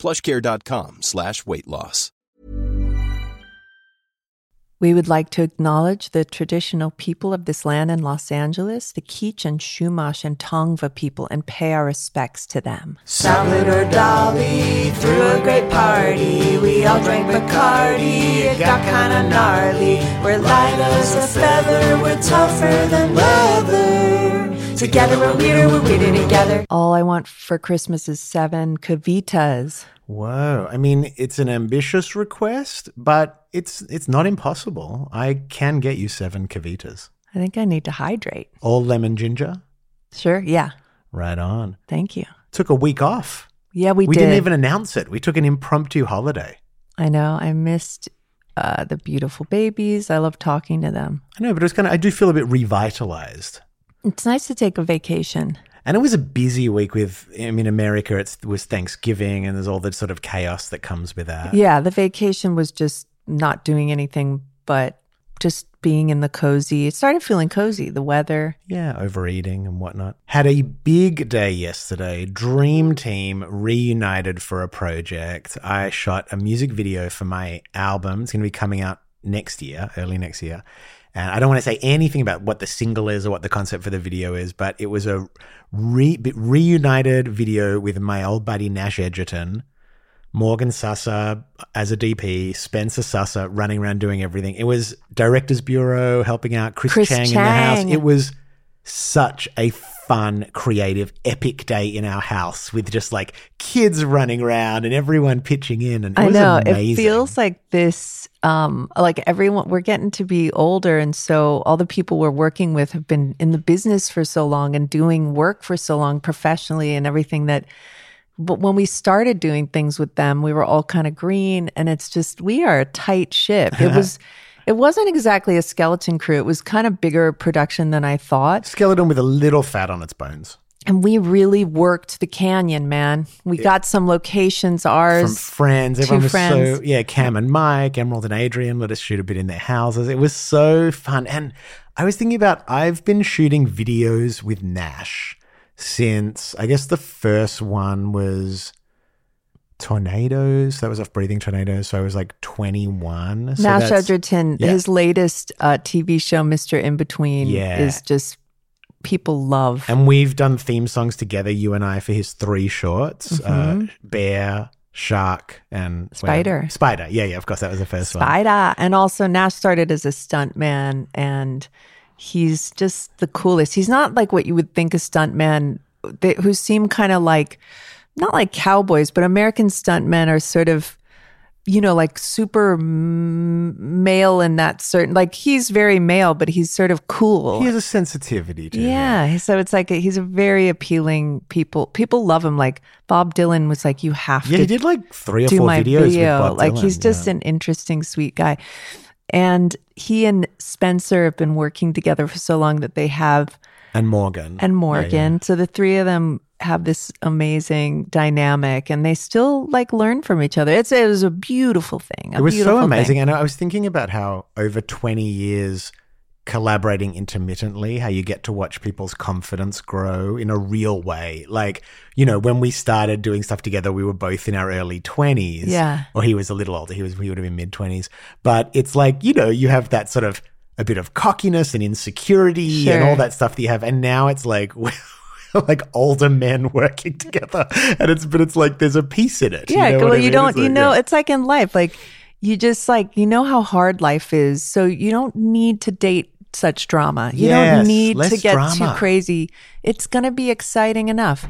plushcare.com slash weight loss. We would like to acknowledge the traditional people of this land in Los Angeles, the Kizh and Chumash and Tongva people, and pay our respects to them. Salvador Dali threw a great party. We all drank Bacardi. It got kinda gnarly. We're light as a feather. We're tougher than leather. Together we're weirder. We're weirder together. All I want for Christmas is seven cavitas. Whoa. I mean, it's an ambitious request, but it's it's not impossible. I can get you seven cavitas. I think I need to hydrate. All lemon ginger. Sure, yeah. Right on. Thank you. Took a week off. Yeah, we, We, did. didn't even announce it. We took an impromptu holiday. I know. I missed uh, the beautiful babies. I love talking to them. I know, but it was kind of I do feel a bit revitalized. It's nice to take a vacation. And it was a busy week with I mean America it was Thanksgiving and there's all the sort of chaos that comes with that. Yeah, the vacation was just not doing anything but just being in the cozy. It started feeling cozy. The weather. Yeah, overeating and whatnot. Had a big day yesterday. Dream Team reunited for a project. I shot a music video for my album. It's going to be coming out next year, early next year. And I don't want to say anything about what the single is or what the concept for the video is, but it was a re- reunited video with my old buddy Nash Edgerton, Morgan Susser as a DP, Spencer Susser running around doing everything. It was Directors Bureau helping out Chris, Chris Chang, in the house. It was such a fun, creative, epic day in our house with just like kids running around and everyone pitching in. And it I was know. amazing. It feels like this um like everyone we're getting to be older and so all the people we're working with have been in the business for so long and doing work for so long professionally and everything that but when we started doing things with them, we were all kind of green and it's just we are a tight ship. It was it wasn't exactly a skeleton crew. It was kind of bigger production than I thought. skeleton with a little fat on its bones. And we really worked the canyon, man. We got some locations ours. From friends, two everyone was friends. so yeah. Cam and Mike, Emerald and Adrian let us shoot a bit in their houses. It was so fun, and I was thinking about I've been shooting videos with Nash since I guess the first one was tornadoes. That was off breathing tornadoes. So I was like twenty one. So Nash Edgerton, yeah. his latest uh, TV show, Mr. Inbetween, Yeah. is just people love. And we've done theme songs together, you and I, for his three shorts: uh, Mm-hmm. Bear, Shark, and Spider. Spider. Yeah, yeah. Of course, that was the first one. Spider. And also, Nash started as a stuntman, and he's just the coolest. He's not like what you would think a stuntman they, who seem kind of like, not like cowboys, but American stuntmen are sort of, you know, like super male in that certain, like he's very male, but he's sort of cool. He has a sensitivity to him. Yeah, so it's like a, he's a very appealing people. People love him. Like Bob Dylan was like, you have Yeah, to he did like three or four videos video. with Bob like Dylan, he's just yeah. an interesting, sweet guy. And he and Spencer have been working together for so long that they have, and Morgan and Yeah, Morgan. yeah. So the three of them have this amazing dynamic, and they still like learn from each other. It's it was a beautiful thing. a It was so beautiful thing. amazing, and I was thinking about how over twenty years collaborating intermittently, how you get to watch people's confidence grow in a real way. Like you know, when we started doing stuff together, we were both in our early twenties. Yeah. or he was a little older. He was he would have been mid twenties, but it's like you know, you have that sort of a bit of cockiness and insecurity and all that stuff that you have, and now it's like. like older men working together and it's but it's like there's a piece in it Yeah, you know well, you don't. It's you like, know, yeah. it's like in life. Like you just like you know how hard life is, so you don't need to date such drama. You Yes, don't need to get drama. too crazy. It's going to be exciting enough.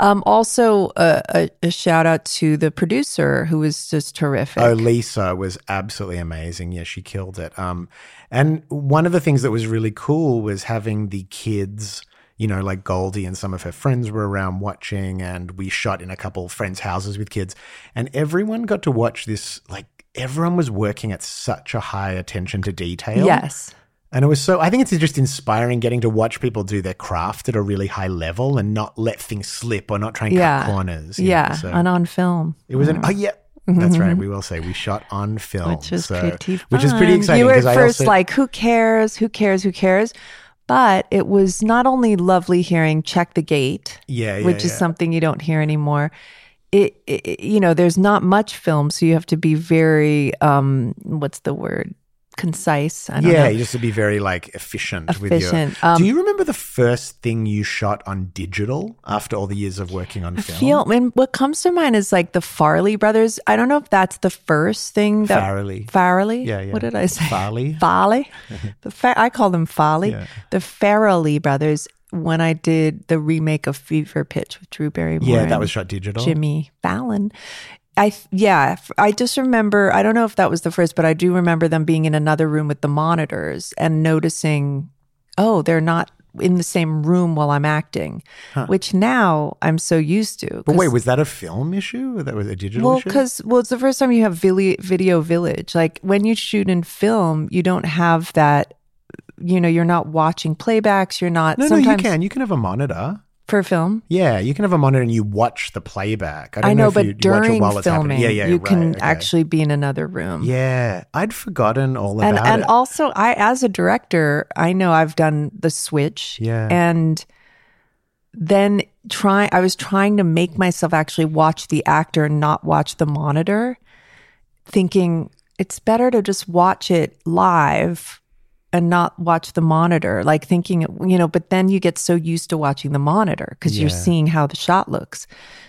Um, also, uh, a, a shout out to the producer who was just terrific. Oh, Lisa was absolutely amazing. Yeah, she killed it. Um, and one of the things that was really cool was having the kids, you know, like Goldie and some of her friends were around watching, and we shot in a couple friends' houses with kids, and everyone got to watch this like everyone was working at such a high attention to detail. Yes. And it was so, I think it's just inspiring getting to watch people do their craft at a really high level and not let things slip or not try and Yeah. cut corners. Yeah. know, so And on film. it was an, mm-hmm. oh, yeah. That's right. We will say we shot on film. which was so- pretty fun. Which is pretty exciting. You were at first also- like, who cares? Who cares? Who cares? But it was not only lovely hearing check the gate, Yeah, yeah, which is yeah. something you don't hear anymore. It, it, you know, there's not much film, so you have to be very, um, what's the word? Concise. I yeah, know. you just to be very like efficient, with Efficient. your. Um, Do you remember the first thing you shot on digital after all the years of working on film? feel and what comes to mind is like the Farley brothers. I don't know if that's the first thing that Farrelly. Farley. Yeah, yeah. What did I say? Farley. Farley. the Fa- I call them Farley. Yeah. The Farrelly brothers. When I did the remake of Fever Pitch with Drew Barrymore, Yeah, that was shot digital. Jimmy Fallon. I yeah, I just remember. I don't know if that was the first, but I do remember them being in another room with the monitors and noticing, oh, they're not in the same room while I'm acting, which now I'm so used to. But wait, was that a film issue? Or that was a digital well, issue? because well, it's the first time you have video, video village. Like when you shoot in film, you don't have that. You know, you're not watching playbacks. You're not. no, no, you can. You can have a monitor. For film. Yeah, you can have a monitor and you watch the playback. I, don't I know, if but you, it during while it's happening. filming, Yeah, yeah, you right, can okay. actually be in another room. Yeah, I'd forgotten all about and and also I as a director, I know I've done the switch. Yeah. And then try I was trying to make myself actually watch the actor and not watch the monitor, thinking it's better to just watch it live and not watch the monitor. Like thinking, you know, but then you get so used to watching the monitor because you're seeing how the shot looks.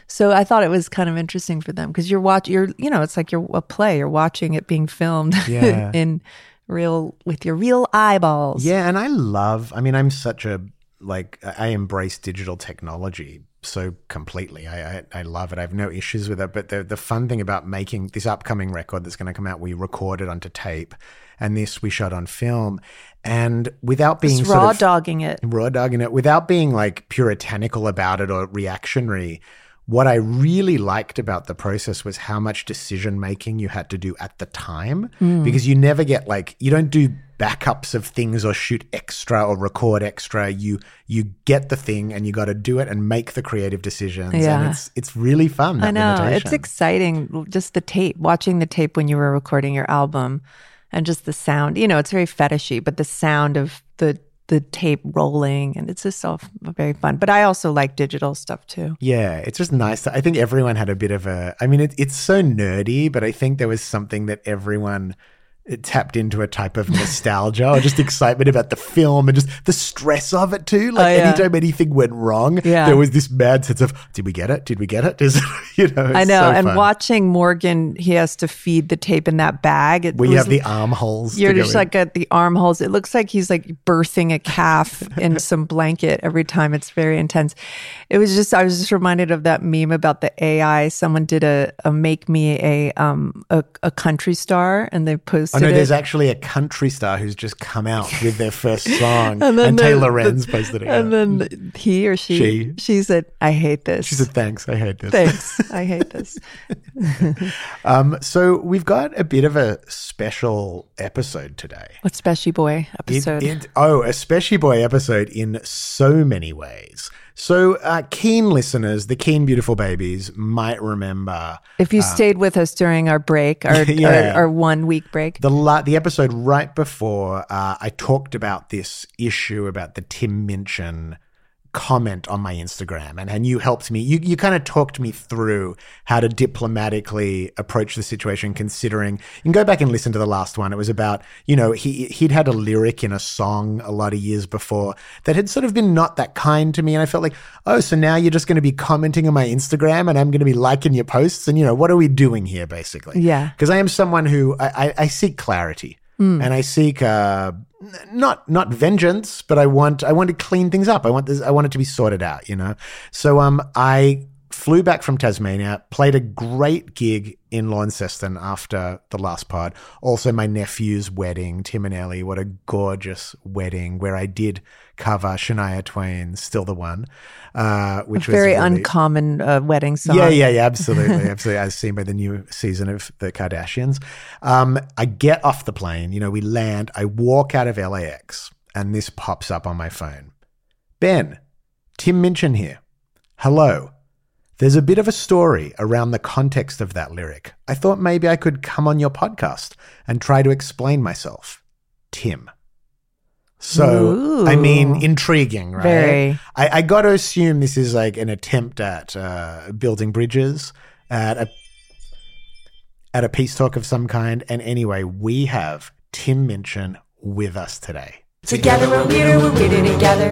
So I thought it was kind of interesting for them because you're watch you're you know, it's like you're a play, you're watching it being filmed Yeah. in real with your real eyeballs. Yeah, and I love. I mean, I'm such a like. I embrace digital technology so completely. I, I I love it. I have no issues with it. But the the fun thing about making this upcoming record that's going to come out, we recorded onto tape, and this we shot on film, and without being raw of, dogging it. raw dogging it without being like puritanical about it or reactionary. What I really liked about the process was how much decision making you had to do at the time mm. because you never get like you don't do backups of things or shoot extra or record extra you you get the thing and you got to do it and make the creative decisions and Yeah. it's it's really fun I know. It's exciting. Just the tape, watching the tape when you were recording your album and just the sound. You know, it's very fetishy, but the sound of the the tape rolling and it's just all very fun. But I also like digital stuff too. Yeah, it's just nice. I think everyone had a bit of a. I mean, it, it's so nerdy, but I think there was something that everyone it tapped into a type of nostalgia or just excitement about the film and just the stress of it too. Like Oh, yeah. anytime anything went wrong, Yeah. there was this mad sense of, did we get it? Did we get it? Is you know? I know. so and fun. watching Morgan, he has to feed the tape in that bag. It where you was- have the armholes. You're just in. like at the armholes. It looks like he's like birthing a calf in some blanket every time. It's very intense. It was just I was just reminded of that meme about the AI. Someone did a, a make me a um a, a country star and they posted no, know there's actually a country star who's just come out with their first song, and, then the- Taylor Renz posted it. and then he or she She. she said, "I hate this." she said, "Thanks, I hate this." "Thanks, I hate this." Um, so we've got a bit of a special episode today. What's Special Boy It- episode? it- oh, a Special Boy episode in so many ways. So, uh, keen listeners, the keen beautiful babies might remember if you stayed with us during our break, our, Yeah. our, our one week break, the la- the episode right before uh, I talked about this issue about the Tim Minchin comment on my Instagram and, and you helped me you, you kind of talked me through how to diplomatically approach the situation considering you can go back and listen to the last one. It was about you know he he'd had a lyric in a song a lot of years before that had sort of been not that kind to me and I felt like oh so now you're just going to be commenting on my Instagram and I'm going to be liking your posts and you know what are we doing here basically? Yeah. because I am someone who I, I, I seek clarity and I seek uh, not not vengeance, but I want I want to clean things up. I want this I want it to be sorted out, you know. So um I flew back from Tasmania, played a great gig in Launceston after the last pod. Also, my nephew's wedding, Tim and Ellie. What a gorgeous wedding where I did cover Shania Twain's "Still the One," uh, which a was very really- uncommon uh, wedding song. yeah, yeah, yeah, absolutely, absolutely. As seen by the new season of the Kardashians. Um, I get off the plane, you know, we land, I walk out of LAX, and this pops up on my phone. Ben, Tim Minchin here. Hello. There's a bit of a story around the context of that lyric. I thought maybe I could come on your podcast and try to explain myself. Tim. So, I mean, intriguing, right? Very. I, I got to assume this is like an attempt at uh, building bridges, at a at a peace talk of some kind. And anyway, we have Tim Minchin with us today. Together we're weirder, we're weirder together.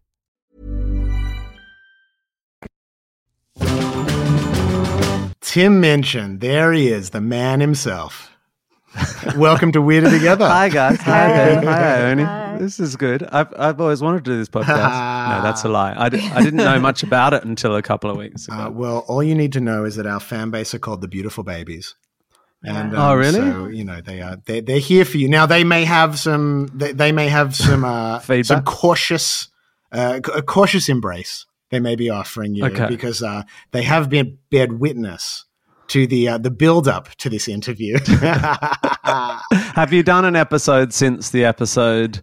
Tim Minchin, there he is, the man himself. Welcome to Weirder Together. Hi guys. Hi Ben. Hi Ione. Hi. This is good. I've I've always wanted to do this podcast. no, that's a lie. I, didn't know much about it until a couple of weeks ago. Uh, well, all you need to know is that our fan base are called the Beautiful Babies. And Oh, um, really? So you know they are they they're here for you. Now they may have some they, they may have some uh, some cautious uh, a cautious embrace they may be offering you Okay. because uh, they have been bared witness to the uh, the build up to this interview. Have you done an episode since the episode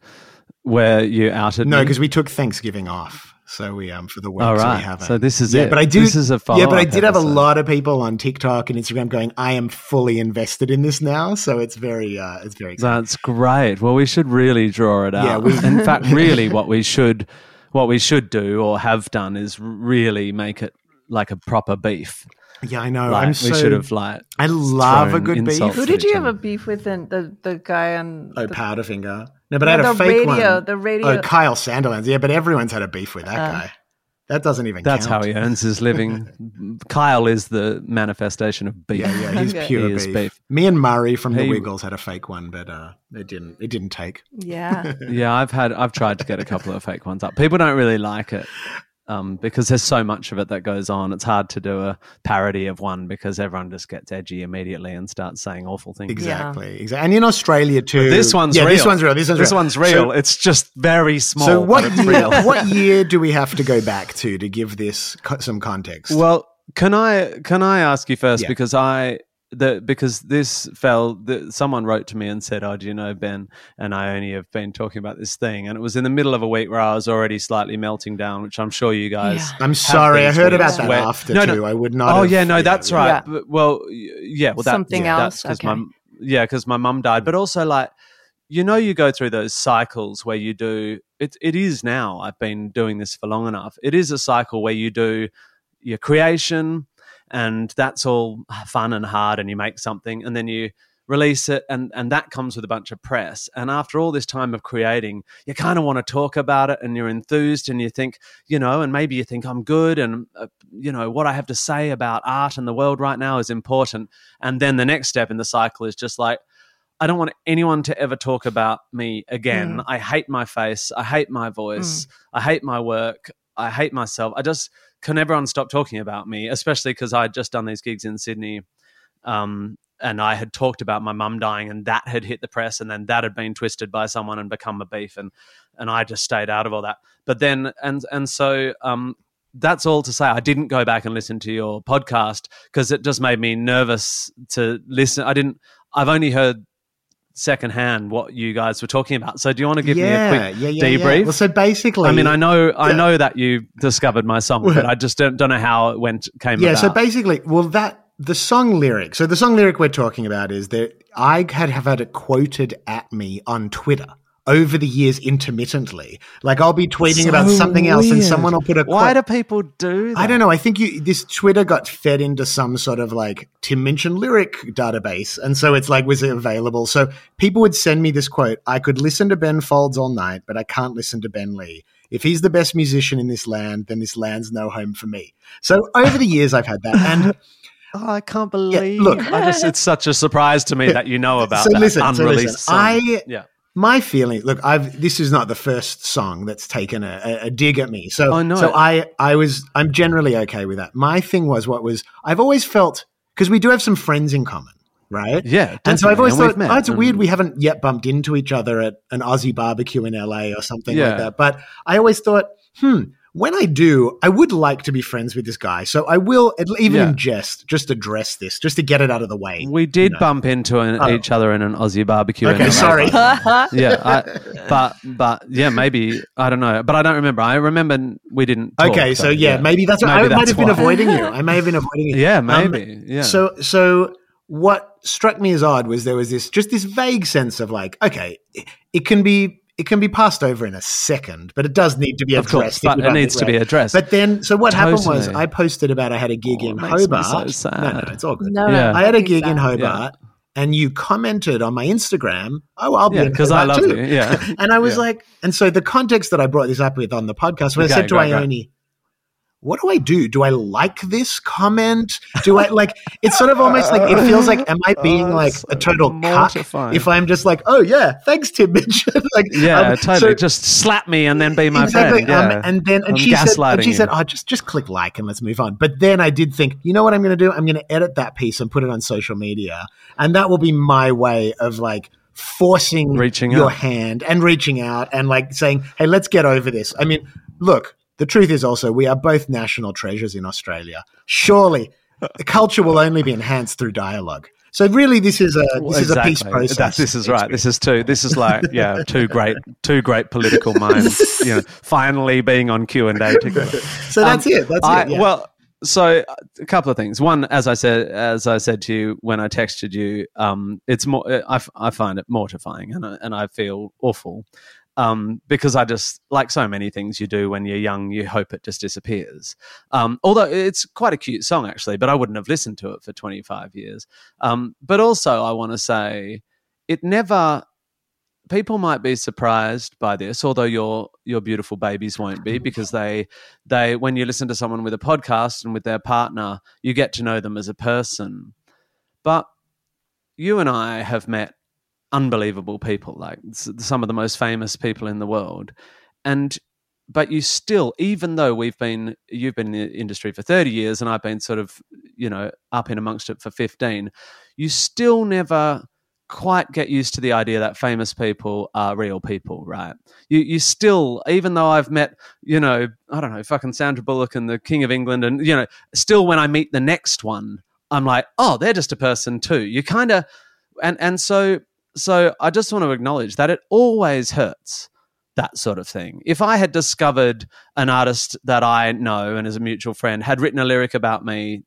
where you outed no, because we took Thanksgiving off. So we um for the week, All so we haven't. So this is yeah, it. but I do. This is a yeah, but I did have a lot of people on TikTok and Instagram going, "I am fully invested in this now." So it's very, uh, it's very exciting. That's great. Well, we should really draw it out. Yeah, we- In fact, really, what we should, what we should do or have done is really make it like a proper beef. Yeah, I know. Like, I'm we so. should have like. I love a good beef. Who did you have a beef with? And the the guy on Oh, the, Powderfinger. No, but I had a the fake radio- one. the radio- Oh, Kyle Sandilands. Yeah, but everyone's had a beef with that Uh. guy. That doesn't even. That's count. how he earns his living. Kyle is the manifestation of beef. Yeah, yeah, he's Okay. pure He beef. beef. Me and Murray from the Wiggles had a fake one, but uh, it didn't. It didn't take. yeah. Yeah, I've had I've tried to get a couple of fake ones up. People don't really like it um, because there's so much of it that goes on. It's hard to do a parody of one because everyone just gets edgy immediately and starts saying awful things. Exactly. Exactly. And in Australia too. This one's yeah, real. This one's real. This one's This real. one's real. So- it's just very small. So what but it's year, real. what year do we have to go back to to give this co- some context? Well, can I can I ask you first Yeah. because I the because this fell the, someone wrote to me and said, "Oh, do you know Ben and I only have been talking about this thing?" And it was in the middle of a week where I was already slightly melting down, which I'm sure you guys. Yeah. I'm sorry, I heard about that where- after No, no. too. I would not. Oh have- yeah, no, that's right. Yeah. But, well, y- yeah, well, that, Something yeah, else? That's 'cause Okay. my yeah, because my mum died, but also like you know, you go through those cycles where you do it. It is now. I've been doing this for long enough. It is a cycle where you do your creation, and that's all fun and hard, and you make something, and then you release it and and that comes with a bunch of press. And after all this time of creating you kind of want to talk about it and you're enthused and you think you know and maybe you think i'm good and uh, you know what i have to say about art and the world right now is important. And then the next step in the cycle is just like i don't want anyone to ever talk about me again. I hate my face. I hate my voice. I hate my work. I hate myself. I just can everyone stop talking about me especially because I had just done these gigs in sydney um, and I had talked about my mum dying, and that had hit the press, and then that had been twisted by someone and become a beef, and and I just stayed out of all that. But then, and and so um, that's all to say. I didn't go back and listen to your podcast because it just made me nervous to listen. I didn't. I've only heard secondhand what you guys were talking about. So do you want to give yeah, me a quick yeah, yeah, debrief? Well, so basically, I mean, I know, I know that you discovered my song, but I just don't, don't know how it went came about. yeah. about. So basically, well, that the song lyric. So the song lyric we're talking about is that I had have had it quoted at me on Twitter over the years intermittently. Like I'll be tweeting So about something else and someone will put a Why quote- do people do that? I don't know. I think you this Twitter got fed into some sort of like Tim Minchin lyric database, and so it's like was it available? So people would send me this quote: "I could listen to Ben Folds all night, but I can't listen to Ben Lee. If he's the best musician in this land, then this land's no home for me." So over the years, I've had that, and Oh, I can't believe. look- I just it's such a surprise to me that you know about So that listen, so unreleased listen, song. I- yeah. My feeling look i've this is not the first song that's taken a, a, dig at me. So I know. so i i was i'm generally okay with that. My thing was what was i've always felt because we do have some friends in common right? Yeah, and so i've always and thought oh it's and- weird we haven't yet bumped into each other at an aussie barbecue in la or something Yeah. like that. But i always thought hmm when I do, I would like to be friends with this guy. So I will, even Yeah. in jest, just address this, just to get it out of the way. We did know. bump into an, Oh. each other in an Aussie barbecue. Okay, sorry. yeah, I, but but yeah, maybe I don't know, but I don't remember. I remember we didn't. Talk, Okay, so yeah, maybe that's Maybe I might that's have been avoiding you. I may have been avoiding you. Yeah, Um, maybe. yeah. So so what struck me as odd was there was this just this vague sense of like, okay, it, it can be it can be passed over in a second, but it does need to be Of addressed. course, but it needs to be addressed. But then, so what happened was I posted about I had a gig Oh, in it makes me Hobart. so No, no, it's all good. No, Yeah. I had a gig in sad. Hobart, and you commented on my Instagram. Oh, I'll be yeah, in because I Hobart love too. you. Yeah, And I was Yeah. like, and so the context that I brought this up with on the podcast, when I said to great, great. Ione, what do I do? Do I like this comment? Do I like? It's sort of almost like it feels like, am I being Oh, like so a total cuck if I'm just like, oh yeah, thanks, Tim Minchin. like, yeah, um, totally. so- Just slap me and then be my exactly. friend. Yeah. Um, and then and I'm she said, and she you. said, oh, just just click like and let's move on. But then I did think, you know what I'm going to do? I'm going to edit that piece and put it on social media, and that will be my way of like forcing Reaching your out. hand and reaching out and like saying, hey, let's get over this. I mean, look. The truth is also we are both national treasures in Australia. Surely, the culture will only be enhanced through dialogue. So really, this is a this is a peace process. That- this is right. This is two. This is like yeah, two great, two great political minds. You know, finally being on Q and A together. So that's Um, it. That's I, it. Yeah. Well, so a couple of things. One, as I said, as I said to you when I texted you, um, it's more. I, I find it mortifying, and I, and I feel awful. Um, because I just like so many things you do when you're young, you hope it just disappears. Um, although it's quite a cute song actually, but I wouldn't have listened to it for 25 years. Um, but also, I want to say it never. People might be surprised by this, although your your beautiful babies won't be, because they they when you listen to someone with a podcast and with their partner, you get to know them as a person. But you and I have met unbelievable people, like some of the most famous people in the world, and but you still, even though we've been, you've been in the industry for thirty years, and I've been sort of, you know, up in amongst it for fifteen, you still never quite get used to the idea that famous people are real people, right? You you still, even though I've met, you know, I don't know, fucking Sandra Bullock and the King of England, and you know, still when I meet the next one, I'm like, oh, they're just a person too. You kind of, and and so so I just want to acknowledge that it always hurts that sort of thing. If I had discovered an artist that I know and as a mutual friend had written a lyric about me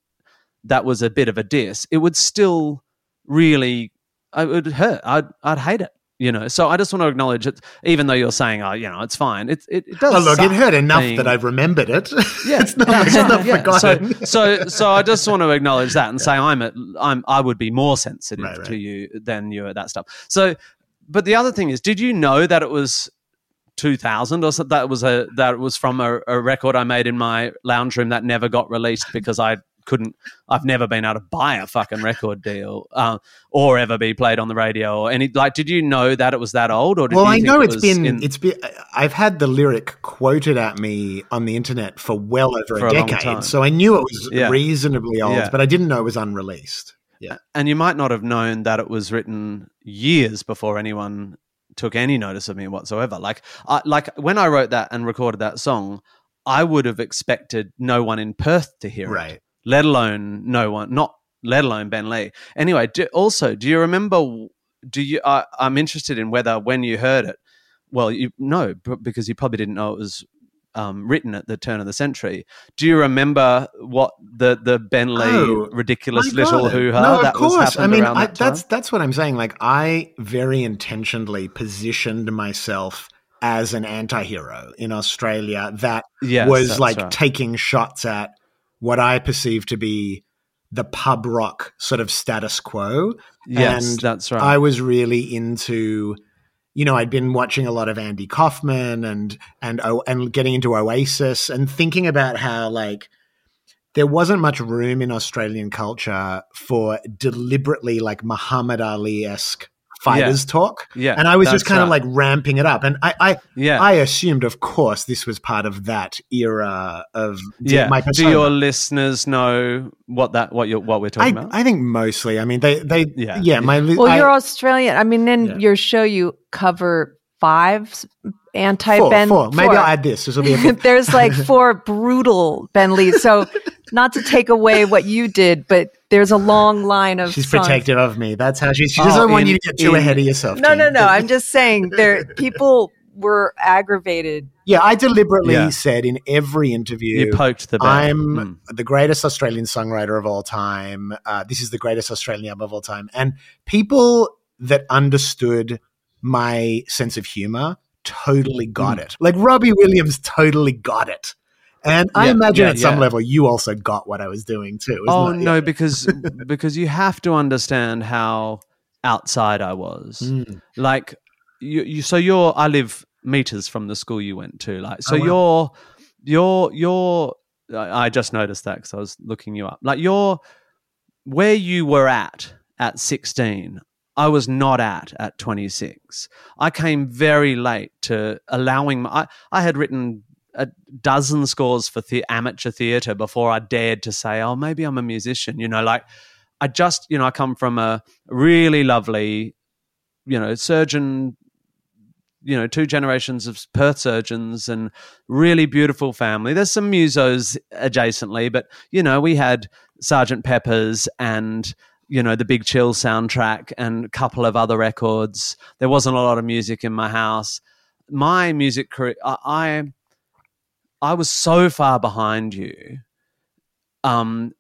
that was a bit of a diss, it would still really it would hurt. I'd I'd hate it. You know, so I just want to acknowledge it, even though you're saying, "Oh, you know, it's fine." It it, it does. Oh, look, it hurt enough being- that I've remembered it. yeah, it's not, yeah, it's not yeah. forgotten. So, so, so I just want to acknowledge that and say I'm, a, I'm, I would be more sensitive Right, right. to you than you at that stuff. So, but the other thing is, did you know that it was 2000 or so, that was a that was from a, a record I made in my lounge room that never got released because I couldn't. I've never been able to buy a fucking record deal uh, or ever be played on the radio or any. Like, did you know that it was that old? Or did well, I know it it's was been in- it's been. I've had the lyric quoted at me on the internet for well over For a a decade, so I knew it was Yeah. reasonably old, Yeah. but I didn't know it was unreleased. Yeah, and you might not have known that it was written years before anyone took any notice of me whatsoever. Like, I, like when I wrote that and recorded that song, I would have expected no one in Perth to hear it, right. Let alone no one, not let alone Ben Lee. Anyway, do, also, do you remember? Do you? I I'm interested in whether when you heard it, well, you no, because you probably didn't know it was um, written at the turn of the century. Do you remember what the the Ben Lee Oh, ridiculous little hoo ha No, of that was course. I mean, around I, that that's that's what I'm saying. Like, I very intentionally positioned myself as an anti-hero in Australia that Yes, was like right. taking shots at what I perceive to be the pub rock sort of status quo. yes, and that's right. I was really into, you know, I'd been watching a lot of Andy Kaufman and and oh, and getting into Oasis and thinking about how like there wasn't much room in Australian culture for deliberately like Muhammad Ali esque fighters talk. yeah, And I was just that's kind of right. like ramping it up. And I, I yeah. I assumed, of course, this was part of that era of yeah. my Do your listeners know what that what you're what we're I, talking about? I think mostly. I mean, they, they, Yeah. yeah, my. Well, I- you're Australian. I mean, in Yeah. your show, you cover five anti four, Ben. four. Maybe I'll add this. This will be a. There's like four brutal Ben Lees. So, not to take away what you did, but there's a long line of. She's songs. protective of me. That's how she's. She Oh, doesn't want in- you to get too in- ahead of yourself. No, Tim. no, no. I'm just saying there. People were aggravated. Yeah, I deliberately Yeah. said in every interview. you poked the bear. I'm Mm. the greatest Australian songwriter of all time. Uh, this is the greatest Australian album of all time. And people that understood my sense of humor totally got Mm. it. Like Robbie Williams totally got it. And I Yeah, imagine yeah, at some yeah. level you also got what I was doing too. Oh it? no, because because you have to understand how outside I was. Mm. Like you, you so you're I live meters from the school you went to. Like so Oh, wow. you're you're you're I I just noticed that because I was looking you up. Like you're where you were at at 16. I was not at at 26. I came very late to allowing my, I, I had written a dozen scores for the amateur theatre before I dared to say, oh, maybe I'm a musician. You know, like I just, you know, I come from a really lovely, you know, surgeon, you know, two generations of Perth surgeons and really beautiful family. There's some musos adjacently, but, you know, we had Sergeant Pepper's and, you know, the Big Chill soundtrack and a couple of other records. There wasn't a lot of music in my house. My music career, I, I was so far behind you. Um,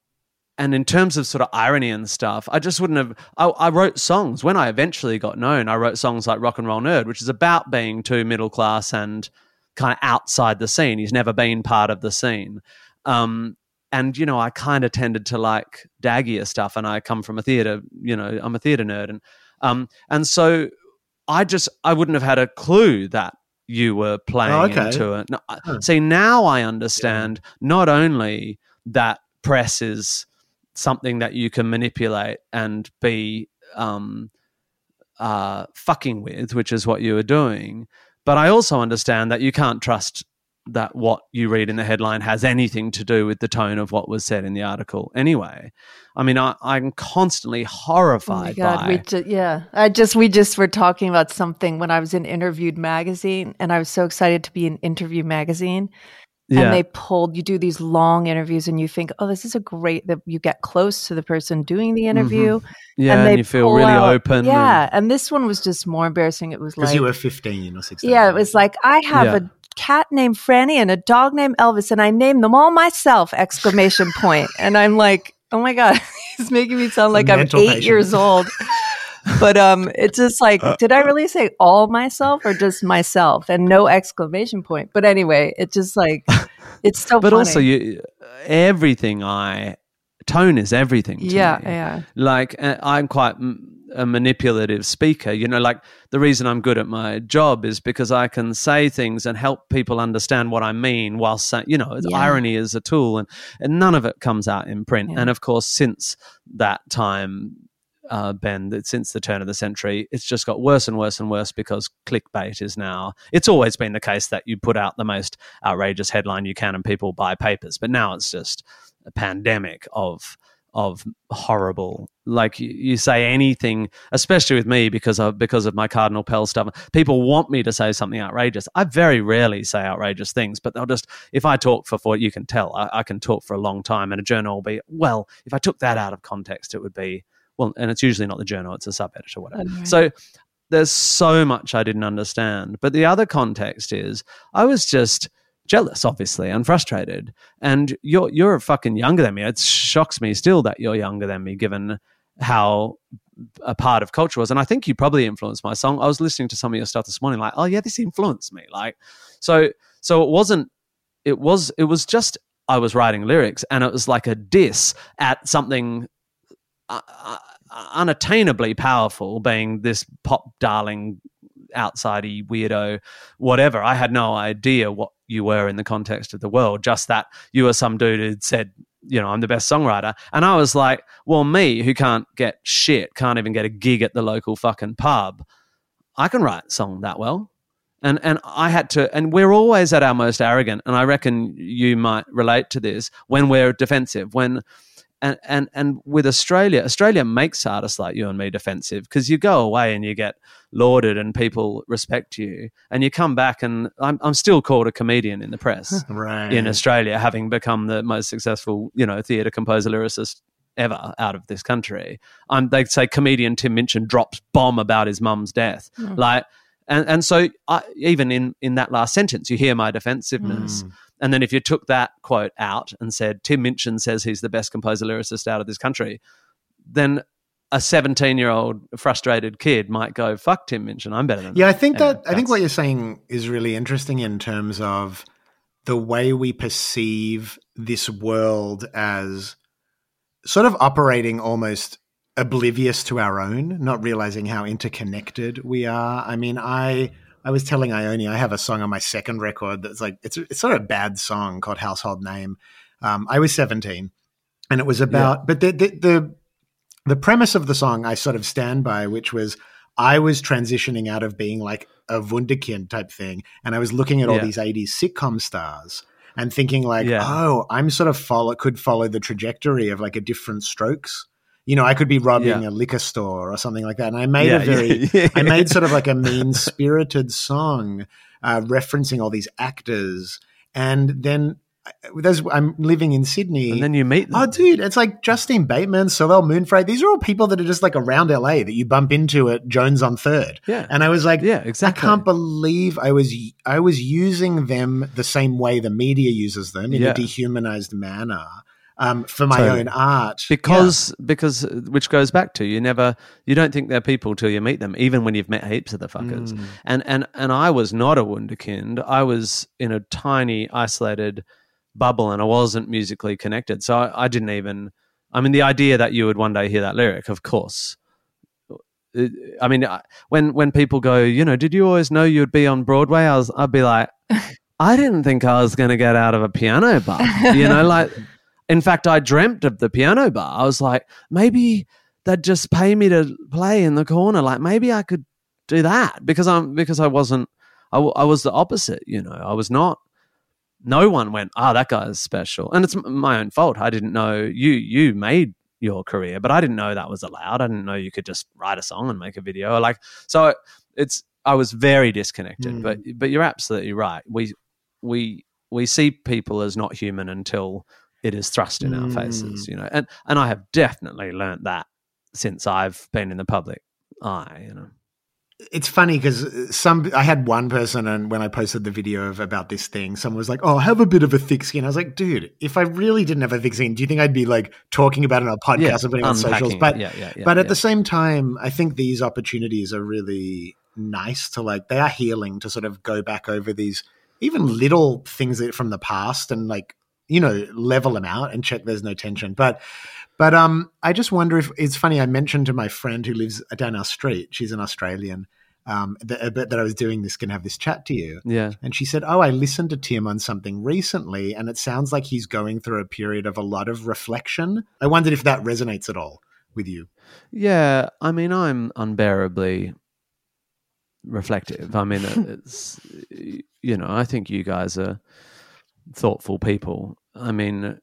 and in terms of sort of irony and stuff, I just wouldn't have. I, I wrote songs when I eventually got known. I wrote songs like Rock and Roll Nerd, which is about being too middle class and kind of outside the scene. He's never been part of the scene. Um, and you know, I kind of tended to like daggier stuff, and I come from a theater. You know, I'm a theater nerd, and um, and so I just I wouldn't have had a clue that you were playing Oh, okay. into it. No. See, now I understand not only that press is something that you can manipulate and be um, uh, fucking with, which is what you were doing, but I also understand that you can't trust that what you read in the headline has anything to do with the tone of what was said in the article anyway. I mean, I, I'm constantly Oh my horrified god, by we ju- yeah. I just we just were talking about something when I was in Interviewed magazine, and I was so excited to be in Interview magazine. yeah. And they pulled you do these long interviews, and you think, oh, this is a great that you get close to the person doing the mm-hmm. interview, yeah, and and, they you feel really out- open. Yeah, and this one was just more embarrassing. It was Because like, you were 15 or 16. yeah, it was like I have Yeah. a cat named Franny and a dog named Elvis, and I named them all myself! Exclamation point! And I'm like, oh my god, he's making me sound like I'm eight patient. years old. But um, it's just like, did I really say all myself or just myself and no exclamation point? But anyway, it just like it's so. but funny. also you everything I tone is everything. To yeah, me. yeah, like uh, i'm quite a manipulative speaker you know like the reason i'm good at my job is because i can say things and help people understand what i mean while saying you know Yeah. irony is a tool and, and none of it comes out in print Yeah. and of course since that time uh, Ben, that since the turn of the century, it's just got worse and worse and worse because clickbait is now. It's always been the case that you put out the most outrageous headline you can and people buy papers, but now it's just a pandemic of of horrible. Like you, you say anything, especially with me because of because of my Cardinal Pell stuff. People want me to say something outrageous. I very rarely say outrageous things, but they'll just if I talk for for you can tell I, I can talk for a long time, and a journal will be well. If I took that out of context, it would be well, and it's usually not the journal; it's a sub editor, whatever. Right. So there's so much I didn't understand. But the other context is I was just jealous, obviously, and frustrated. And you're you're fucking younger than me. It shocks me still that you're younger than me, given how a part of culture was. And I think you probably influenced my song. I was listening to some of your stuff this morning, like, oh yeah, this influenced me. Like, so so it wasn't. It was it was just I was writing lyrics, and it was like a diss at something. Uh, uh, unattainably powerful, being this pop darling outsidey weirdo, whatever. I had no idea what you were in the context of the world. Just that you were some dude who said, you know, I'm the best songwriter. And I was like, well, me who can't get shit, can't even get a gig at the local fucking pub, I can write a song that well. And and I had to and we're always at our most arrogant, and I reckon you might relate to this when we're defensive, when and and and with Australia, Australia makes artists like you and me defensive because you go away and you get lauded and people respect you, and you come back and I'm I'm still called a comedian in the press right. in Australia, having become the most successful you know theatre composer lyricist ever out of this country. Um, they say comedian Tim Minchin drops bomb about his mum's death, Mm. like. And, and so I, even in, in that last sentence, you hear my defensiveness. Mm. And then if you took that quote out and said, Tim Minchin says he's the best composer lyricist out of this country, then a 17 year old frustrated kid might go, fuck Tim Minchin, I'm better than Yeah, I think Anyway, that I think what you're saying is really interesting in terms of the way we perceive this world as sort of operating almost oblivious to our own, not realizing how interconnected we are. I mean, I I was telling Ione I have a song on my second record that's like it's it's sort of a bad song called Household Name. Um, I was 17, and it was about, but the, the the the premise of the song I sort of stand by, which was I was transitioning out of being like a wunderkind type thing, and I was looking at all Yeah. these '80s sitcom stars and thinking like, Yeah. oh, I'm sort of follow could follow the trajectory of like a different strokes. You know, I could be robbing Yeah. a liquor store or something like that. And I made Yeah, a very, yeah, I made sort of like a mean spirited song, uh, referencing all these actors. And then uh, I'm living in Sydney. And then you meet them. Oh, dude, it's like Justine Bateman, Soleil Moon Frye. These are all people that are just like around LA that you bump into at Joan's on Third. Yeah. And I was like, Yeah, exactly. I can't believe I was I was using them the same way the media uses them in a dehumanized manner um, for my Totally. own art. because because which goes back to you never you don't think they're people till you meet them even when you've met heaps of the fuckers Mm. and and and i was not a wunderkind i was in a tiny isolated bubble and i wasn't musically connected so I, I didn't even i mean the idea that you would one day hear that lyric of course I mean, when when people go, you know, did you always know you'd be on Broadway? I was, I'd be like, I didn't think I was going to get out of a piano bar. You know, like, in fact, I dreamt of the piano bar. I was like, maybe they'd just pay me to play in the corner. Like, maybe I could do that because I'm because I wasn't. I, w- I was the opposite. You know, I was not. No one went, ah, that guy's special, and it's m- my own fault. I didn't know you. You made your career, but I didn't know that was allowed. I didn't know you could just write a song and make a video. Like, so it's. I was very disconnected. Mm. But but you're absolutely right. We we we see people as not human until it is thrust in our Mm. faces. You know, and and I have definitely learnt that since I've been in the public eye. You know. it's funny because some I had one person, and when I posted the video of about this thing, someone was like, "Oh, I have a bit of a thick skin." I was like, "Dude, if I really didn't have a thick skin, do you think I'd be like talking about it on a podcast or putting it on socials?" But yeah, yeah, yeah, but at the same time, I think these opportunities are really nice to like. They are healing to sort of go back over these even little things that from the past and like you know level them out and check there's no tension. But but um, I just wonder if it's funny. I mentioned to my friend who lives down our street. She's an Australian. Um, that, that I was doing this, can have this chat to you. yeah. And she said, Oh, I listened to Tim on something recently, and it sounds like he's going through a period of a lot of reflection. I wondered if that resonates at all with you. Yeah, I mean, I'm unbearably reflective. I mean, it's you know, I think you guys are thoughtful people. I mean,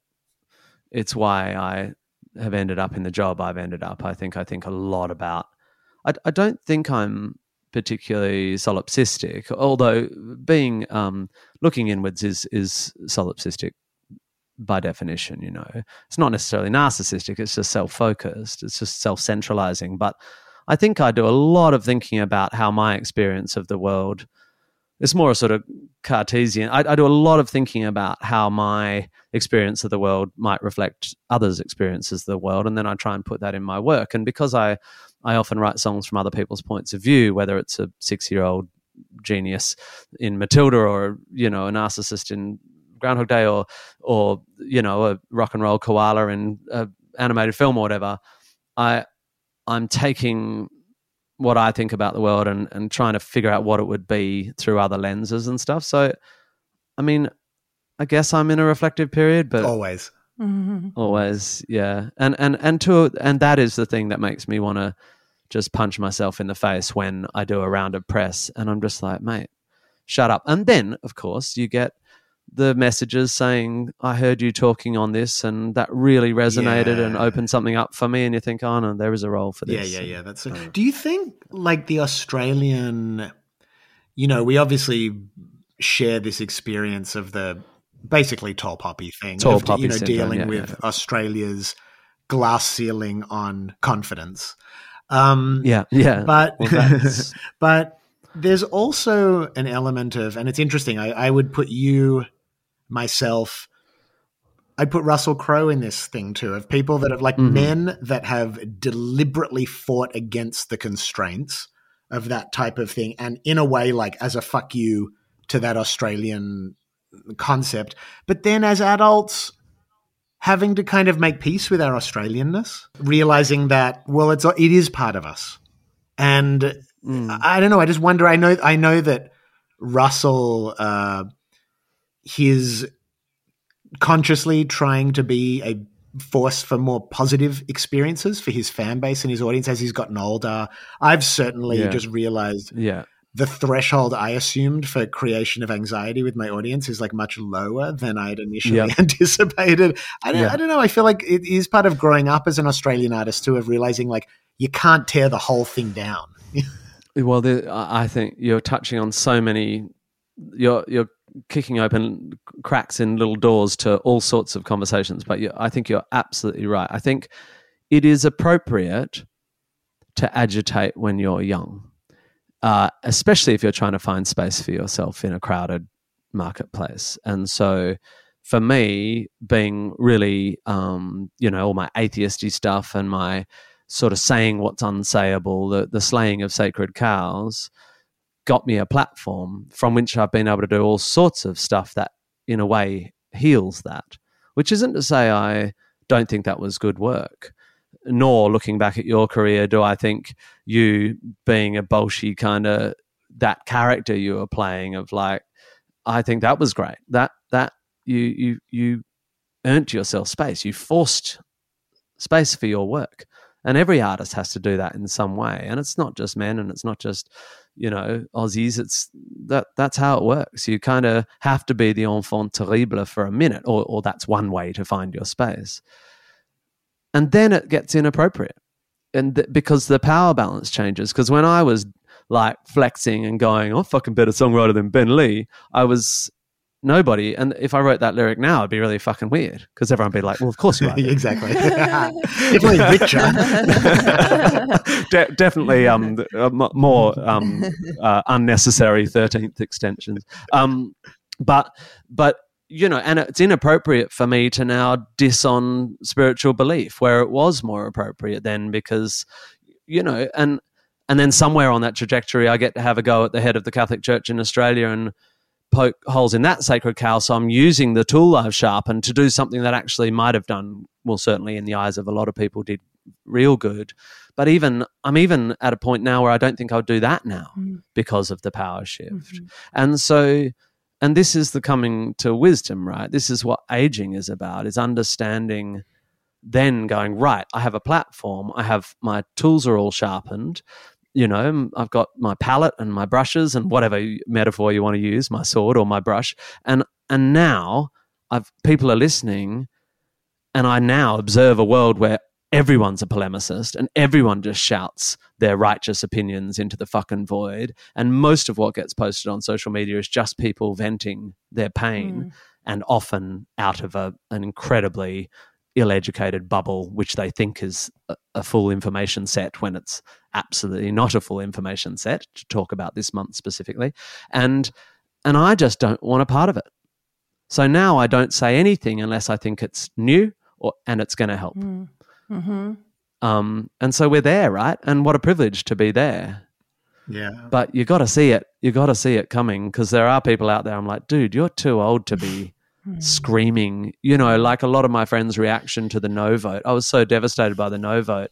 it's why I have ended up in the job I've ended up. I think I think a lot about. I, I don't think I'm particularly solipsistic, although being um, looking inwards is is solipsistic by definition. You know, it's not necessarily narcissistic. It's just self focused. It's just self centralizing. But I think I do a lot of thinking about how my experience of the world it's more a sort of Cartesian. I, I, do a lot of thinking about how my experience of the world might reflect others' experiences of the world, and then I try and put that in my work. And because I, I often write songs from other people's points of view, whether it's a six-year-old genius in Matilda or you know a narcissist in Groundhog Day or or you know a rock and roll koala in an animated film or whatever. I I'm taking what I think about the world and, and trying to figure out what it would be through other lenses and stuff. So, I mean, I guess I'm in a reflective period, but always, Mm-hmm. always, yeah. And and and to and that is the thing that makes me want to just punch myself in the face when I do a round of press, and I'm just like, mate, shut up. And then, of course, you get the messages saying, I heard you talking on this and that really resonated and opened something up for me. And you think, oh no, there is a role for Yeah, this. yeah, yeah. Yeah. That's it. Uh, Do you think like the Australian, you know, we obviously share this experience of the basically tall poppy thing, Tall of, poppy you know, syndrome, dealing yeah, with yeah. Australia's glass ceiling on confidence. Um, Yeah, yeah. but Well, but there's also an element of, and it's interesting. I, I would put you, myself, I'd put Russell Crowe in this thing too, of people that have like Mhm. men that have deliberately fought against the constraints of that type of thing, and in a way, like as a fuck you to that Australian concept. But then as adults, having to kind of make peace with our Australianness, realizing that well, it's it is part of us, and Mm. I I don't know. I just wonder. I know. I know that Russell, uh, his consciously trying to be a force for more positive experiences for his fan base and his audience as he's gotten older. I've certainly Yeah. just realized yeah. the threshold I assumed for creation of anxiety with my audience is like much lower than I'd initially Yep. anticipated. I don't, Yeah. I don't know. I feel like it is part of growing up as an Australian artist too, of realizing like you can't tear the whole thing down. Well, the, I I think you're touching on so many. You're you're kicking open cracks in little doors to all sorts of conversations. But you, I think you're absolutely right. I think it is appropriate to agitate when you're young, uh, especially if you're trying to find space for yourself in a crowded marketplace. And so, for me, being really, um, you know, all my atheisty stuff and my sort of saying what's unsayable, the, the slaying of sacred cows, got me a platform from which I've been able to do all sorts of stuff that, in a way, heals that. Which isn't to say I don't think that was good work. Nor looking back at your career, do I think you being a Bolshe kind of that character you were playing of like, I think that was great. That that you you you earned yourself space. You forced space for your work and every artist has to do that in some way and it's not just men and it's not just you know aussies it's that that's how it works. You kind of have to be the enfant terrible for a minute or, or that's one way to find your space. And then it gets inappropriate and th- because the power balance changes. Because when i was like flexing and going i'm fucking better songwriter than ben lee i was nobody and if i wrote that lyric now it'd be really fucking weird because everyone would be like well of course you are exactly. Definitely richer. De- definitely um, th- uh, m- more um, uh, unnecessary 13th extensions. Um, but, but, you know, and it's inappropriate for me to now diss on spiritual belief where it was more appropriate then because, you know, and, and then somewhere on that trajectory, I get to have a go at the head of the Catholic Church in Australia and poke holes in that sacred cow. So I'm using the tool I've sharpened to do something that actually might have done, well, certainly in the eyes of a lot of people, did real good. But even I'm even at a point now where I don't think I'll do that now Mm. because of the power shift. Mhm. And so, and this is the coming to wisdom, right? This is what aging is about: is understanding. Then going right, I have a platform. I have my tools are all sharpened. You know, I've got my palette and my brushes and whatever metaphor you want to use, my sword or my brush, and and now I've people are listening, and I now observe a world where everyone's a polemicist and everyone just shouts their righteous opinions into the fucking void. And most of what gets posted on social media is just people venting their pain mm. and often out of a, an incredibly ill educated bubble, which they think is a, a full information set when it's absolutely not a full information set to talk about this month specifically. And and I just don't want a part of it. So now I don't say anything unless I think it's new or and it's going to help. Mm-hmm. Um, and so we're there, right? And what a privilege to be there. Yeah. But you got to see it. You got to see it coming because there are people out there. I'm like, dude, you're too old to be screaming. You know, like a lot of my friends' reaction to the no vote. I was so devastated by the no vote.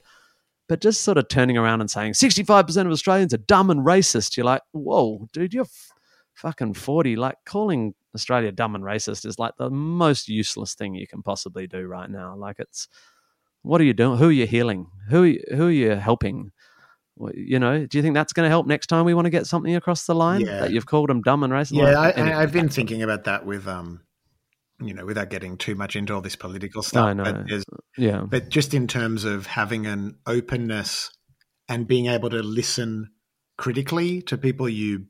But just sort of turning around and saying 65% of Australians are dumb and racist. You're like, whoa, dude, you're f- fucking 40. Like calling Australia dumb and racist is like the most useless thing you can possibly do right now. Like it's, what are you doing? Who are you healing? Who are you, who are you helping? You know, do you think that's going to help next time we want to get something across the line Yeah. that you've called them dumb and racist? Yeah, Like, I, anyway. I, I've been thinking about that with, um, you know, without getting too much into all this political stuff. I know. But, yeah, but just in terms of having an openness and being able to listen critically to people you,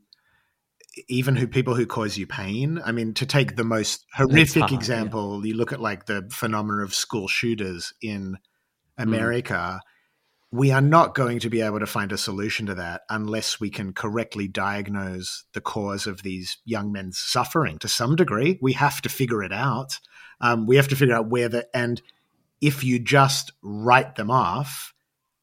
even who people who cause you pain. I mean, to take the most horrific hard, yeah. example, you look at like the phenomena of school shooters in Mm. We are not going to be able to find a solution to that unless we can correctly diagnose the cause of these young men's suffering to some degree. We have to figure it out. Um, we have to figure out where the and if you just write them off,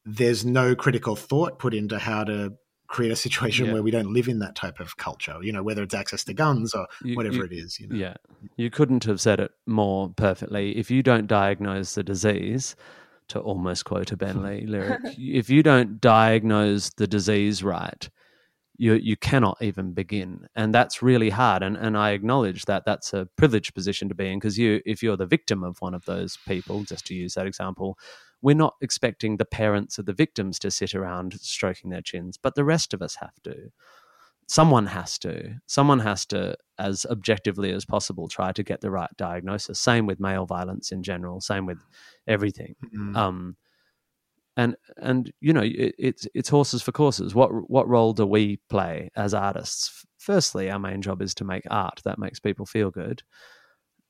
there's no critical thought put into how to create a situation Yeah. where we don't live in that type of culture. You know, whether it's access to guns or You- whatever you- it is. You know? yeah. You couldn't have said it more perfectly. If you don't diagnose the disease, to almost quote a Ben Lee lyric, if you don't diagnose the disease right, you you cannot even begin, and that's really hard. And and I acknowledge that that's a privileged position to be in because you, if you're the victim of one of those people, just to use that example, we're not expecting the parents of the victims to sit around stroking their chins, but the rest of us have to. Someone has to. Someone has to, as objectively as possible, try to get the right diagnosis. Same with male violence in general. Same with everything. Mm. Um, and and you know it, it's it's horses for courses. What what role do we play as artists? Firstly, our main job is to make art that makes people feel good,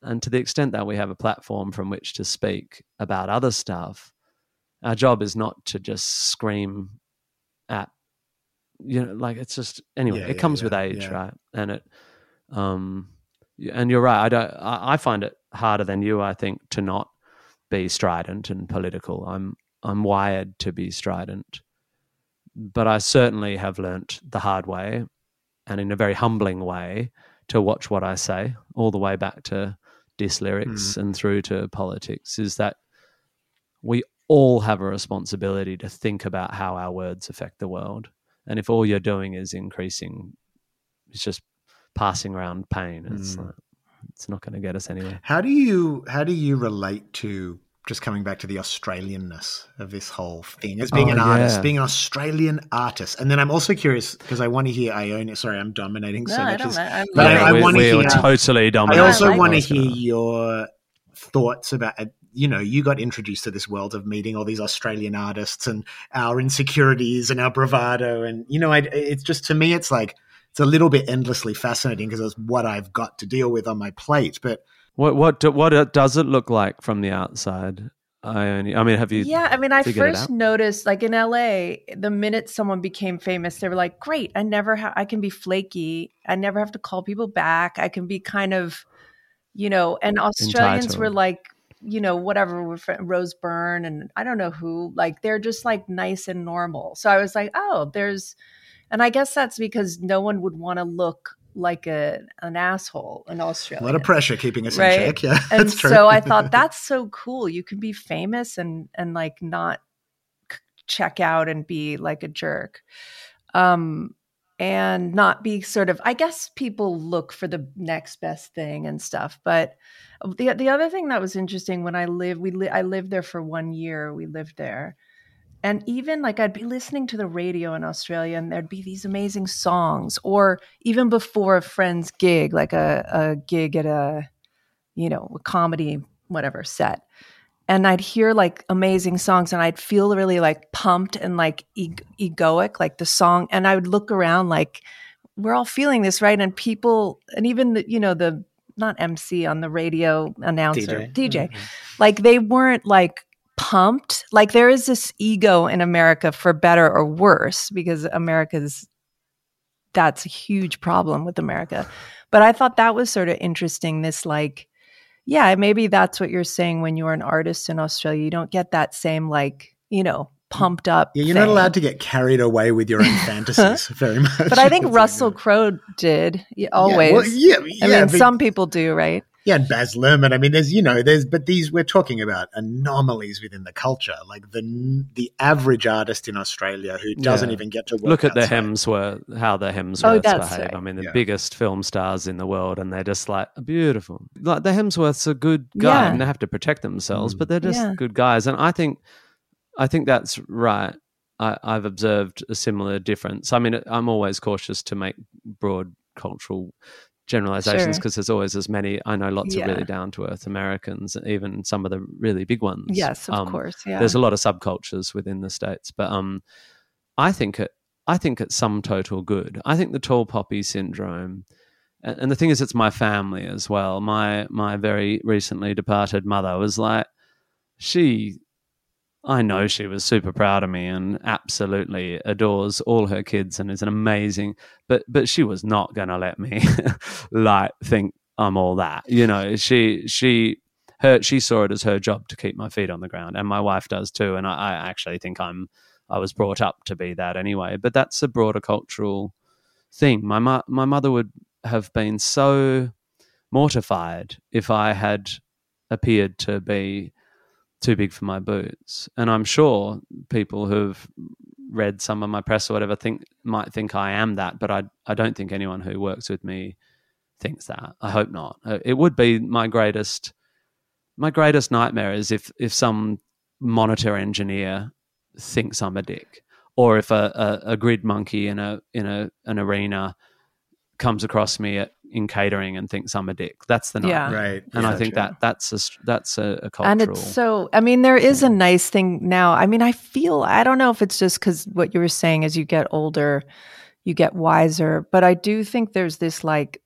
and to the extent that we have a platform from which to speak about other stuff, our job is not to just scream at you know like it's just anyway. Yeah, it yeah, comes with age, yeah. right? And it um and you're right. I don't. I, I find it harder than you. I think to not be strident and political. I'm I'm wired to be strident, but I certainly have learnt the hard way, and in a very humbling way, to watch what I say all the way back to diss lyrics and through to politics. Is that we all have a responsibility to think about how our words affect the world, and if all you're doing is increasing, it's just passing around pain. It's Mm. like, it's not going to get us anywhere. How do you how do you relate to just coming back to the Australianness of this whole thing as being Oh, an artist, yeah. being an Australian artist? And then I'm also curious because I want to hear Ione. Sorry, I'm dominating so No, I much. don't As- mind. I'm But I- I we, it. wanna hear- were totally I dominating. also like want to hear your thoughts about uh, you know you got introduced to this world of meeting all these Australian artists and our insecurities and our bravado and you know I, it's just to me it's like it's a little bit endlessly fascinating because it's what I've got to deal with on my plate but What what do- what does it look like from the outside? I only. I mean, have you? Yeah, I mean, I first noticed, like in LA, the minute someone became famous, they were like, "Great, I never, ha- I can be flaky. I never have to call people back. I can be kind of, you know." And Australians were like, you know, whatever, Rose Byrne and I don't know who, like they're just like nice and normal. So I was like, oh, there's, and I guess that's because no one would want to look like a an asshole in Australia. a lot of pressure keeping us Right. in check yeah and that's true so I thought that's so cool. You can be famous and and like not check out and be like a jerk, um, and not be sort of. I guess people look for the next best thing and stuff. But uh, the the other thing that was interesting when I lived, we li- I lived there for one year. We lived there. And even like I'd be listening to the radio in Australia and there'd be these amazing songs, or even before a friend's gig, like a, a gig at a, you know, a comedy, whatever set. And I'd hear like amazing songs and I'd feel really like pumped and like e- egoic, like the song. And I would look around like, we're all feeling this, right? And people, and even the, you know, the, not MC on the radio announcer, DJ, mm-hmm. like they weren't like pumped. Like there is this ego in America for better or worse because America's, that's a huge problem with America But I thought that was sort of interesting. This like, yeah, maybe that's what you're saying when you're an artist in Australia. You don't get that same like, you know, pumped up. Yeah, you're thing. not allowed to get carried away with your own fantasies very much. But I think Russell uh, Crowe did yeah, yeah, always. well, yeah, I mean, some people do, right? Yeah, and Baz Luhrmann. I mean, there's you know, there's but these we're talking about anomalies within the culture. Like the the average artist in Australia who doesn't Yeah. even get to work Look at the outside. Hemsworth, how the Hemsworths Oh, behave. right. I mean, the Yeah. biggest film stars in the world, and they're just like beautiful. Like the Hemsworths are good guys, Yeah. and they have to protect themselves, Mm. but they're just Yeah. good guys. And I think, I think that's right. I, I've observed a similar difference. I mean, I'm always cautious to make broad cultural generalizations Sure. because there's always as many. I know lots Yeah. of really down to earth Americans, even some of the really big ones. Yes, of Um, course. Yeah. there's a lot of subcultures within the states but um i think it i think it's sum total good i think the tall poppy syndrome and, and the thing is it's my family as well my my very recently departed mother was like she I know she was super proud of me and absolutely adores all her kids and is an amazing but but she was not going to let me like think I'm all that. You know, she she her she saw it as her job to keep my feet on the ground and my wife does too and I, I actually think I'm I was brought up to be that anyway, but that's a broader cultural thing. My mo- my mother would have been so mortified if I had appeared to be too big for my boots. And I'm sure people who've read some of my press or whatever think might think I am that, but I I don't think anyone who works with me thinks that. I hope not. Uh, It would be my greatest my greatest nightmare is if if some monitor engineer thinks I'm a dick, or if a, a, a grid monkey in a in a an arena comes across me at, in catering and thinks I'm a dick. That's the Yeah. Right. And yeah, I think true. that that's a s- that's a, a cultural. and it's so i mean there is a nice thing now i mean i feel i don't know if it's just because what you were saying as you get older you get wiser but i do think there's this like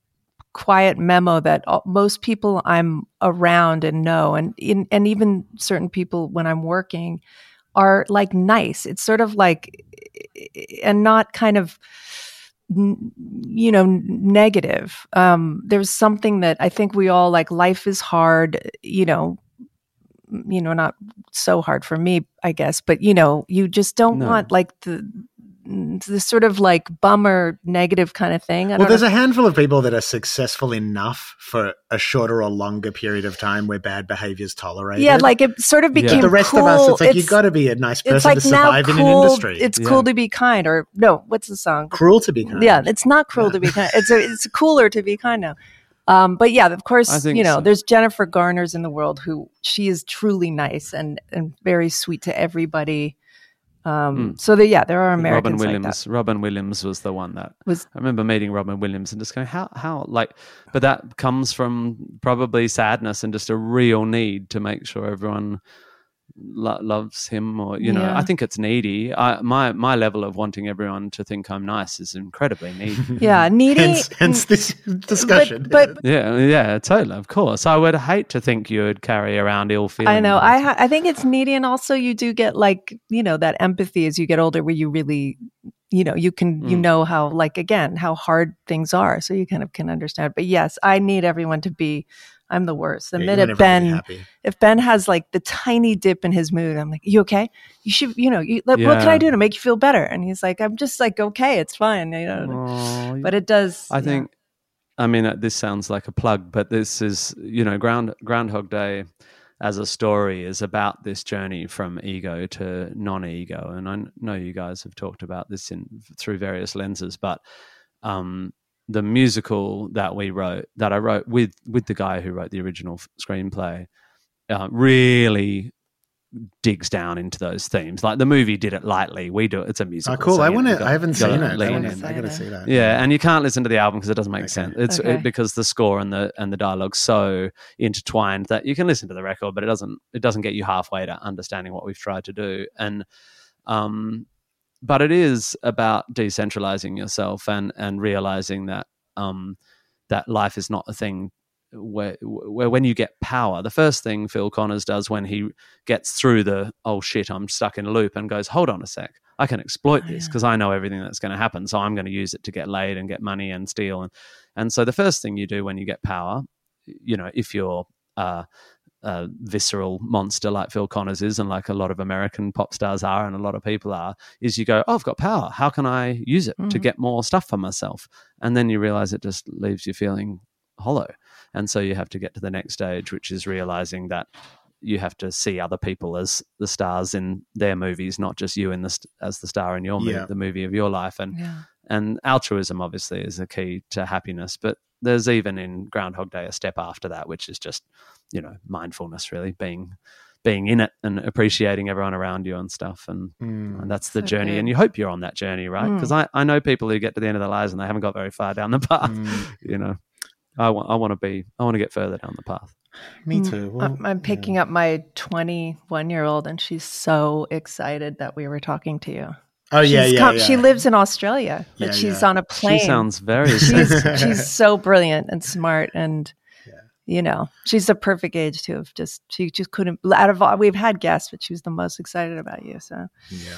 quiet memo that most people i'm around and know and in, and even certain people when i'm working are like nice it's sort of like eh, eh, eh, and not kind of n- you know negative um there's something that i think we all like life is hard you know you know not so hard for me i guess but you know you just don't No. want like the the sort of like bummer negative kind of thing I Well, don't there's know. a handful of people that are successful enough for a shorter or longer period of time where bad behavior is tolerated. yeah like it sort of Yeah. became the rest cool. of us, it's like you've got to be a nice person it's like to now survive in an industry. it's Yeah. cool to be kind or no what's the song cruel to be kind. Yeah, it's not cruel to be kind. It's a, it's cooler to be kind now. Um, but yeah, of course, you know, so. there's Jennifer Garner's in the world who she is truly nice and and very sweet to everybody. Um, So the, yeah, there are Robin Americans like Williams. that. Robin Williams was the one that Was I remember meeting Robin Williams and just going, how, how, like, but that comes from probably sadness and just a real need to make sure everyone lo- loves him, or you know, Yeah. I think it's needy. I, my my level of wanting everyone to think I'm nice is incredibly needy. yeah, needy. Hence, hence this discussion. But, but yeah, yeah, totally. Of course, I would hate to think you would carry around ill feelings. I know. I ha- I think it's needy, and also you do get like you know that empathy as you get older, where you really, you know, you can you Mm. know how like again how hard things are, so you kind of can understand. But yes, I need everyone to be. I'm the worst. The Yeah, minute everyone to be Ben, if Ben has like the tiny dip in his mood, I'm like, "You okay? You should, you know, you, like, what can I do to make you feel better?" And he's like, "I'm just like okay, it's fine." You know, Aw, but it does. I yeah. think, I mean, uh, this sounds like a plug, but this is, you know, Ground Groundhog Day as a story is about this journey from ego to non-ego, and I know you guys have talked about this in through various lenses, but um, the musical that we wrote, that I wrote with with the guy who wrote the original f- screenplay, uh, really digs down into those themes. Like the movie did it lightly, we do it. It's a musical. Oh, cool. so I want to. I haven't seen it. I, wanna. I gotta See see that. Yeah, and you can't listen to the album because it doesn't make Okay. sense. It's Okay. it, because the score and the and the dialogue so intertwined that you can listen to the record, but it doesn't it doesn't get you halfway to understanding what we've tried to do. And um, but it is about decentralizing yourself and and realizing that um that life is not a thing where, where when you get power, the first thing Phil Connors does when he gets through the oh shit, I'm stuck in a loop and goes, hold on a sec, I can exploit Oh, this yeah. because I know everything that's going to happen, so I'm going to use it to get laid and get money and steal and and so the first thing you do when you get power, you know, if you're uh, a visceral monster like Phil Connors is, and like a lot of American pop stars are, and a lot of people are, is you go, oh, I've got power. How can I use it to Mhm. get more stuff for myself? And then you realize it just leaves you feeling hollow. And so you have to get to the next stage, which is realizing that you have to see other people as the stars in their movies, not just you in the st- as the star in your movie, the movie of your life. And Yeah. and altruism obviously is a key to happiness but there's even in groundhog day a step after that which is just you know mindfulness really being being in it and appreciating everyone around you and stuff and, Mm. and that's the So journey good. and you hope you're on that journey right because I, I know people who get to the end of their lives and they haven't got very far down the path Mm. you know i want i want to be i want to get further down the path Me Mm, too. Well, I'm, I'm picking up my 21 year old, and she's so excited that we were talking to you. Oh yeah, She's yeah, come- yeah. She lives in Australia, but Yeah, she's yeah. on a plane. she sounds very she's she's so brilliant and smart, and you know she's the perfect age to have just she just couldn't out of all we've had guests, but she was the most excited about you. So yeah.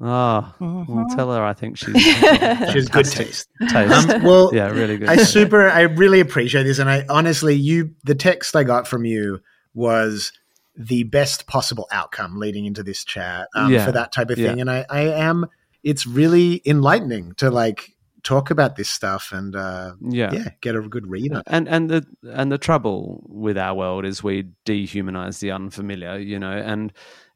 oh mhm. well tell her i think she's She has good taste. taste. Um, well, yeah really good I super, I really appreciate this, and I honestly, you, the text I got from you was the best possible outcome leading into this chat um, Yeah. for that type of Yeah. thing, and I, I am. It's really enlightening to like talk about this stuff and uh, yeah yeah, get a good read on. it. and and the and the trouble with our world is we dehumanize the unfamiliar you know and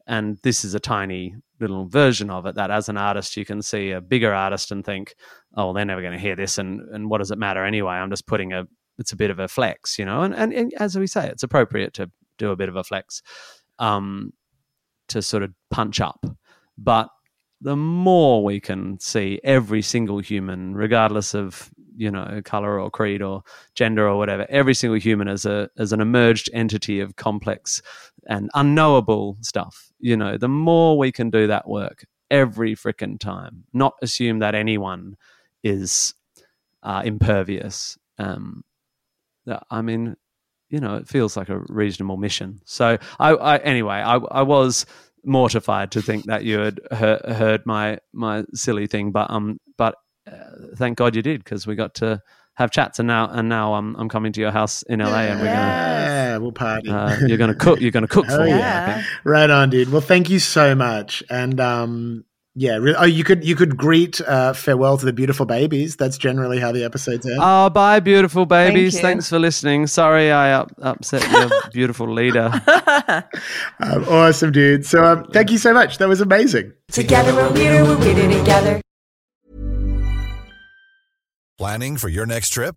and this is a tiny little version of it that as an artist you can see a bigger artist and think oh they're never going to hear this and and what does it matter anyway i'm just putting a it's a bit of a flex you know and and, and as we say it's appropriate to do a bit of a flex um to sort of punch up. But the more we can see every single human regardless of you know color or creed or gender or whatever every single human as a as an emerged entity of complex and unknowable stuff you know the more we can do that work every frickin' time not assume that anyone is uh, impervious. Um i mean you know it feels like a reasonable mission so i, I anyway I, I was mortified to think that you had he- heard my my silly thing but um but uh, thank god you did because we got to have chats and now and now I'm I'm coming to your house in LA and we're gonna yeah, we'll party. uh, you're gonna cook you're gonna cook Oh, for yeah. think. Right on, dude. Well, thank you so much. And um, yeah, really, oh, you could you could greet uh, farewell to the beautiful babies. That's generally how the episodes end. Oh, bye, beautiful babies. you. Thanks for listening. Sorry I up, upset your beautiful leader. Um, awesome, dude. So um, thank you so much. That was amazing. Together we're weirder, we're weirder together. Planning for your next trip?